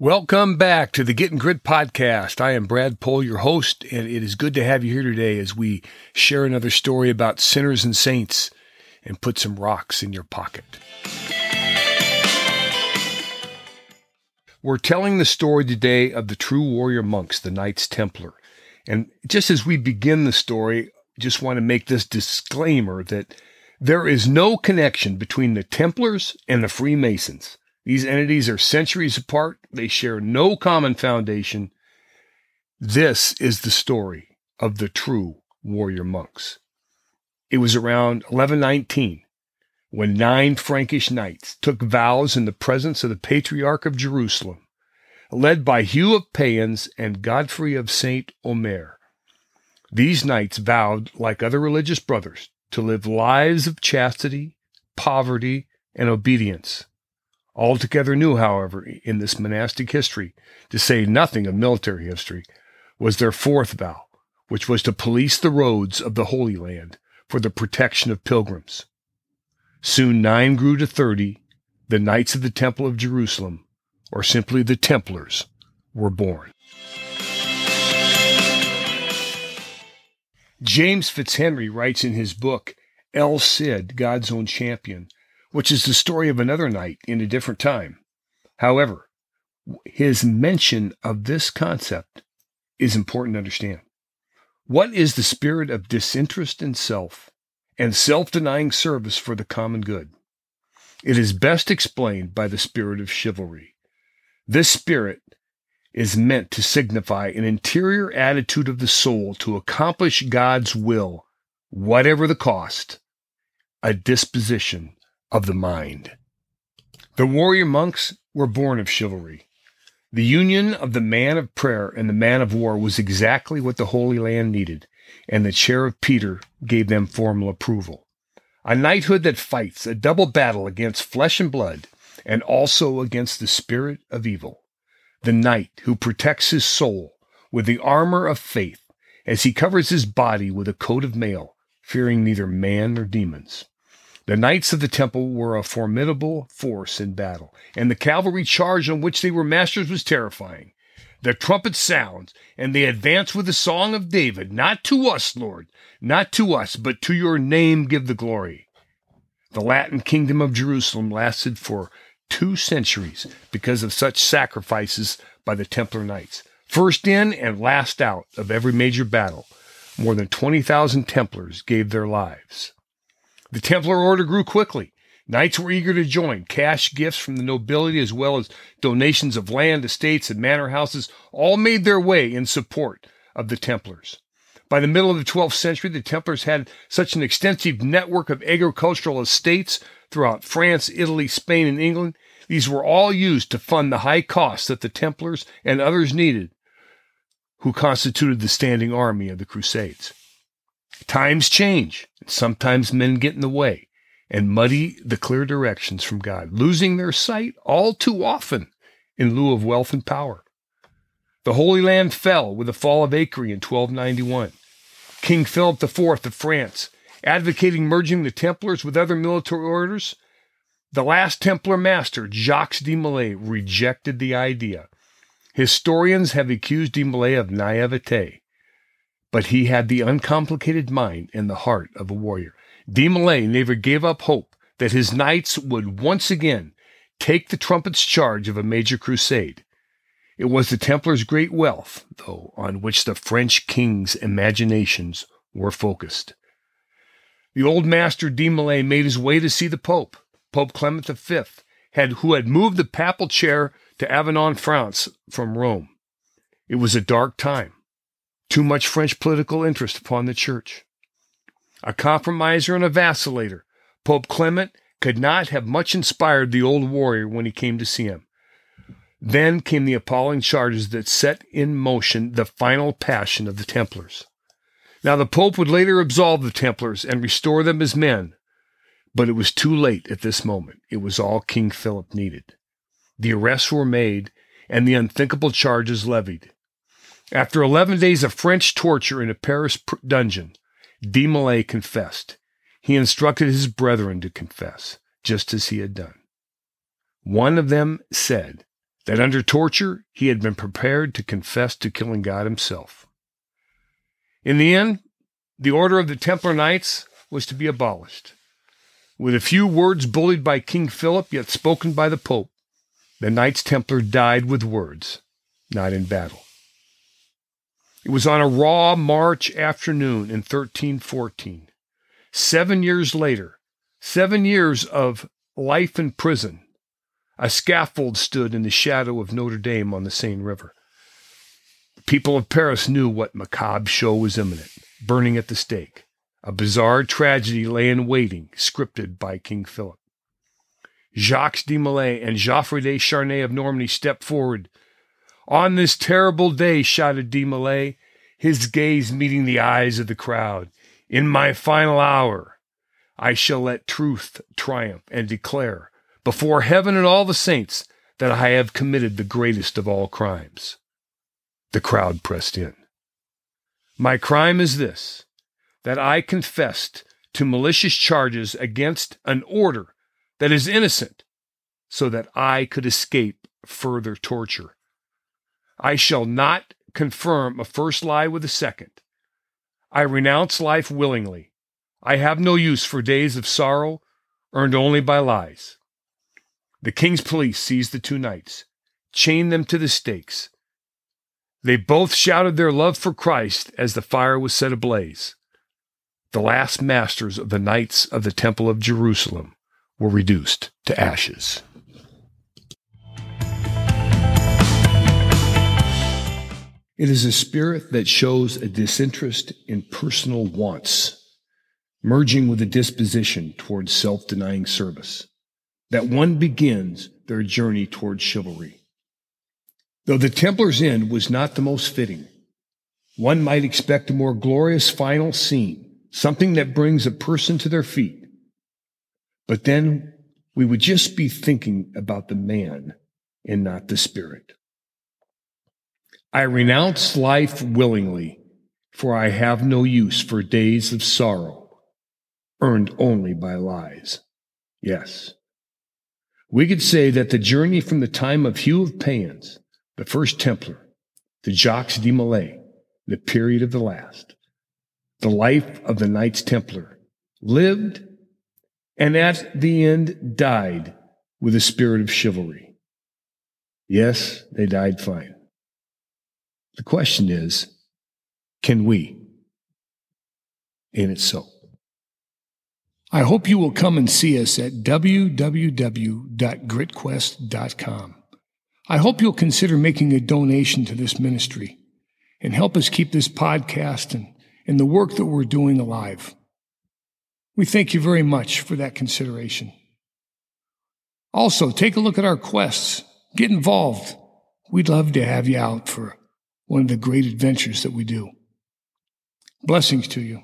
Welcome back to the Getting Grit podcast. I am Brad Pohl, your host, and it is good to have you here today as we share another story about sinners and saints and put some rocks in your pocket. We're telling the story today of the true warrior monks, the Knights Templar. And just as we begin the story, just want to make this disclaimer that there is no connection between the Templars and the Freemasons. These entities are centuries apart. They share no common foundation. This is the story of the true warrior monks. It was around 1119 when nine Frankish knights took vows in the presence of the Patriarch of Jerusalem, led by Hugh of Payens and Godfrey of St. Omer. These knights vowed, like other religious brothers, to live lives of chastity, poverty, and obedience. Altogether new, however, in this monastic history, to say nothing of military history, was their fourth vow, which was to police the roads of the Holy Land for the protection of pilgrims. Soon nine grew to thirty. The Knights of the Temple of Jerusalem, or simply the Templars, were born. James Fitzhenry writes in his book, El Cid, God's Own Champion, which is the story of another knight in a different time. However, his mention of this concept is important to understand. What is the spirit of disinterest in self and self denying service for the common good? It is best explained by the spirit of chivalry. This spirit is meant to signify an interior attitude of the soul to accomplish God's will, whatever the cost, a disposition of the mind. The warrior monks were born of chivalry. The union of the man of prayer and the man of war was exactly what the Holy Land needed, and the chair of Peter gave them formal approval. A knighthood that fights a double battle against flesh and blood, and also against the spirit of evil the knight who protects his soul with the armor of faith as he covers his body with a coat of mail, fearing neither man nor demons. The knights of the temple were a formidable force in battle, and the cavalry charge on which they were masters was terrifying. The trumpet sounds, and they advance with the song of David, Not to us, Lord, not to us, but to your name give the glory. The Latin kingdom of Jerusalem lasted for two centuries because of such sacrifices by the Templar Knights. First in and last out of every major battle, more than 20,000 Templars gave their lives. The Templar order grew quickly. Knights were eager to join. Cash gifts from the nobility, as well as donations of land, estates, and manor houses, all made their way in support of the Templars. By the middle of the 12th century, the Templars had such an extensive network of agricultural estates throughout France, Italy, Spain, and England. These were all used to fund the high costs that the Templars and others needed, who constituted the standing army of the Crusades. Times change, and sometimes men get in the way and muddy the clear directions from God, losing their sight all too often in lieu of wealth and power. The Holy Land fell with the fall of Acre in 1291. King Philip IV of France advocating merging the Templars with other military orders, the last Templar master, Jacques de Molay, rejected the idea. Historians have accused de Molay of naivete, but he had the uncomplicated mind and the heart of a warrior. De Molay never gave up hope that his knights would once again take the trumpet's charge of a major crusade. It was the Templars' great wealth, though, on which the French king's imaginations were focused. The old master de Molay made his way to see the Pope. Pope Clement V, had, who had moved the papal chair to Avignon, France, from Rome. It was a dark time. Too much French political interest upon the church. A compromiser and a vacillator, Pope Clement could not have much inspired the old warrior when he came to see him. Then came the appalling charges that set in motion the final passion of the Templars. Now, the Pope would later absolve the Templars and restore them as men, but it was too late at this moment. It was all King Philip needed. The arrests were made and the unthinkable charges levied. After 11 days of French torture in a Paris dungeon, de Molay confessed. He instructed his brethren to confess, just as he had done. One of them said, that under torture he had been prepared to confess to killing God himself. In the end, the order of the Templar Knights was to be abolished. With a few words bullied by King Philip, yet spoken by the Pope, the Knights Templar died with words, not in battle. It was on a raw March afternoon in 1314. Seven years later, seven years of life in prison, a scaffold stood in the shadow of Notre Dame on the Seine River. The people of Paris knew what macabre show was imminent, burning at the stake. A bizarre tragedy lay in waiting, scripted by King Philip. Jacques de Molay and Joffre de Charnay of Normandy stepped forward. On this terrible day, shouted de Molay, his gaze meeting the eyes of the crowd, in my final hour, I shall let truth triumph and declare before heaven and all the saints that I have committed the greatest of all crimes. The crowd pressed in. My crime is this that I confessed to malicious charges against an order that is innocent so that I could escape further torture. I shall not confirm a first lie with a second. I renounce life willingly. I have no use for days of sorrow earned only by lies. The king's police seized the two knights, chained them to the stakes. They both shouted their love for Christ as the fire was set ablaze the last masters of the Knights of the Temple of Jerusalem were reduced to ashes. It is a spirit that shows a disinterest in personal wants, merging with a disposition towards self denying service, that one begins their journey towards chivalry. Though the Templar's end was not the most fitting, one might expect a more glorious final scene something that brings a person to their feet. But then we would just be thinking about the man and not the spirit. I renounce life willingly, for I have no use for days of sorrow, earned only by lies. Yes. We could say that the journey from the time of Hugh of Payens, the first Templar, to Jacques de Molay, the period of the last, the life of the Knights Templar, lived, and at the end died with a spirit of chivalry. Yes, they died fine. The question is, can we? Ain't it so? I hope you will come and see us at www.gritquest.com. I hope you'll consider making a donation to this ministry and help us keep this podcast and and the work that we're doing alive. We thank you very much for that consideration. Also, take a look at our quests. Get involved. We'd love to have you out for one of the great adventures that we do. Blessings to you.